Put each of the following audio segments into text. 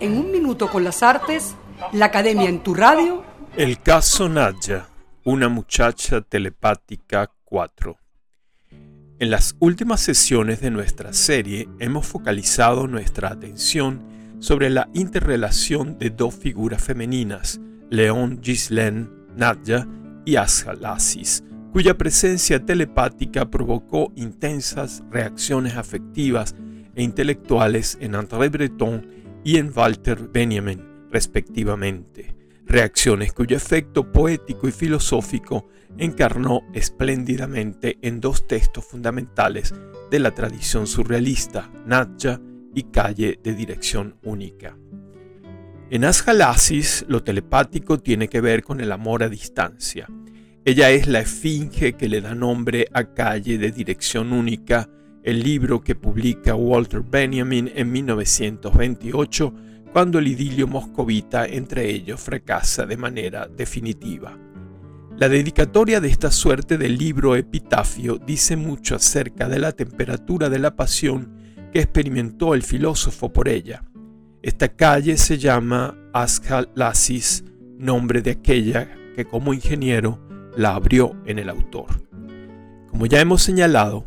En un minuto con las artes, la Academia en tu radio. El caso Nadja, una muchacha telepática 4. En las últimas sesiones de nuestra serie hemos focalizado nuestra atención sobre la interrelación de dos figuras femeninas, León Gislaine Nadja y Lassis, cuya presencia telepática provocó intensas reacciones afectivas e intelectuales en André Breton y en Walter Benjamin, respectivamente, reacciones cuyo efecto poético y filosófico encarnó espléndidamente en dos textos fundamentales de la tradición surrealista, Natja y Calle de Dirección Única. En Asgalasis, lo telepático tiene que ver con el amor a distancia. Ella es la esfinge que le da nombre a Calle de Dirección Única el libro que publica Walter Benjamin en 1928 cuando el idilio moscovita entre ellos fracasa de manera definitiva. La dedicatoria de esta suerte del libro epitafio dice mucho acerca de la temperatura de la pasión que experimentó el filósofo por ella. Esta calle se llama Ascalasis, nombre de aquella que como ingeniero la abrió en el autor. Como ya hemos señalado,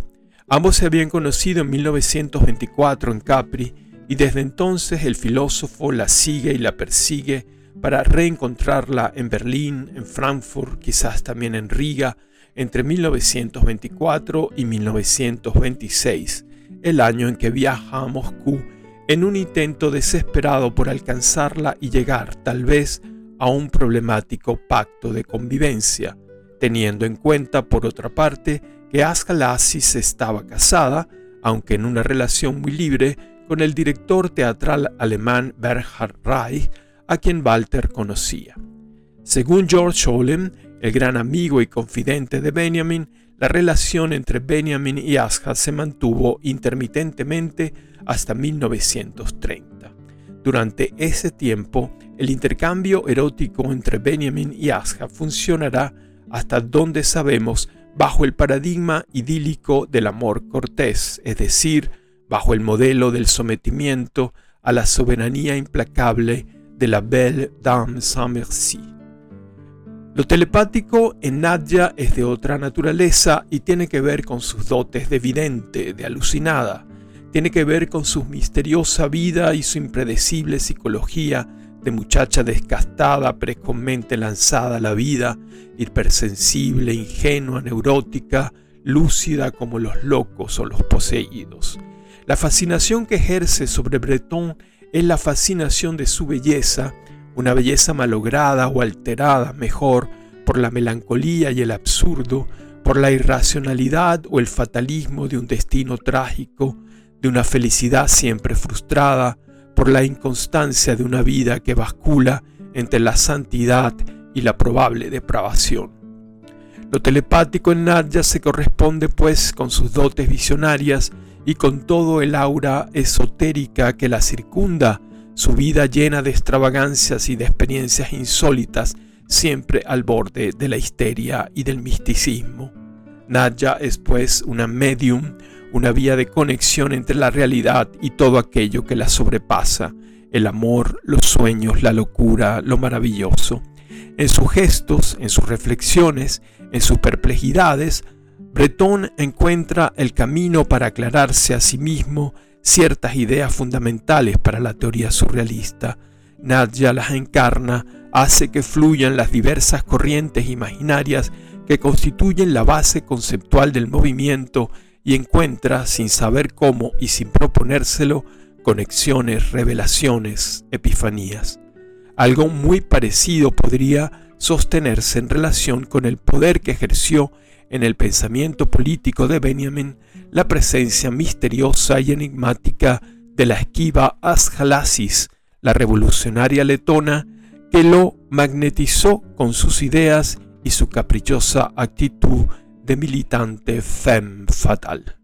Ambos se habían conocido en 1924 en Capri y desde entonces el filósofo la sigue y la persigue para reencontrarla en Berlín, en Frankfurt, quizás también en Riga, entre 1924 y 1926, el año en que viaja a Moscú en un intento desesperado por alcanzarla y llegar tal vez a un problemático pacto de convivencia, teniendo en cuenta, por otra parte, que Ascalasis estaba casada, aunque en una relación muy libre, con el director teatral alemán Bernhard Reich, a quien Walter conocía. Según George Olem, el gran amigo y confidente de Benjamin, la relación entre Benjamin y Asha se mantuvo intermitentemente hasta 1930. Durante ese tiempo, el intercambio erótico entre Benjamin y Asha funcionará hasta donde sabemos bajo el paradigma idílico del amor cortés, es decir, bajo el modelo del sometimiento a la soberanía implacable de la belle dame sans merci. Lo telepático en Nadia es de otra naturaleza y tiene que ver con sus dotes de vidente, de alucinada, tiene que ver con su misteriosa vida y su impredecible psicología de muchacha descastada, precozmente lanzada a la vida, hipersensible, ingenua, neurótica, lúcida como los locos o los poseídos. La fascinación que ejerce sobre Breton es la fascinación de su belleza, una belleza malograda o alterada, mejor, por la melancolía y el absurdo, por la irracionalidad o el fatalismo de un destino trágico, de una felicidad siempre frustrada, por la inconstancia de una vida que bascula entre la santidad y la probable depravación. Lo telepático en Nadia se corresponde pues con sus dotes visionarias y con todo el aura esotérica que la circunda, su vida llena de extravagancias y de experiencias insólitas, siempre al borde de la histeria y del misticismo. Nadia es pues una medium, una vía de conexión entre la realidad y todo aquello que la sobrepasa, el amor, los sueños, la locura, lo maravilloso. En sus gestos, en sus reflexiones, en sus perplejidades, Breton encuentra el camino para aclararse a sí mismo ciertas ideas fundamentales para la teoría surrealista. Nadia las encarna, hace que fluyan las diversas corrientes imaginarias que constituyen la base conceptual del movimiento y encuentra, sin saber cómo y sin proponérselo, conexiones, revelaciones, epifanías. Algo muy parecido podría sostenerse en relación con el poder que ejerció en el pensamiento político de Benjamin la presencia misteriosa y enigmática de la esquiva Asgalasis, la revolucionaria letona, que lo magnetizó con sus ideas y su caprichosa actitud de militante femme fatal.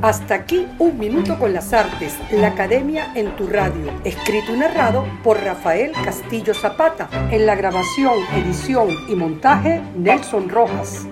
Hasta aquí un minuto con las artes, la academia en tu radio, escrito y narrado por Rafael Castillo Zapata, en la grabación, edición y montaje Nelson Rojas.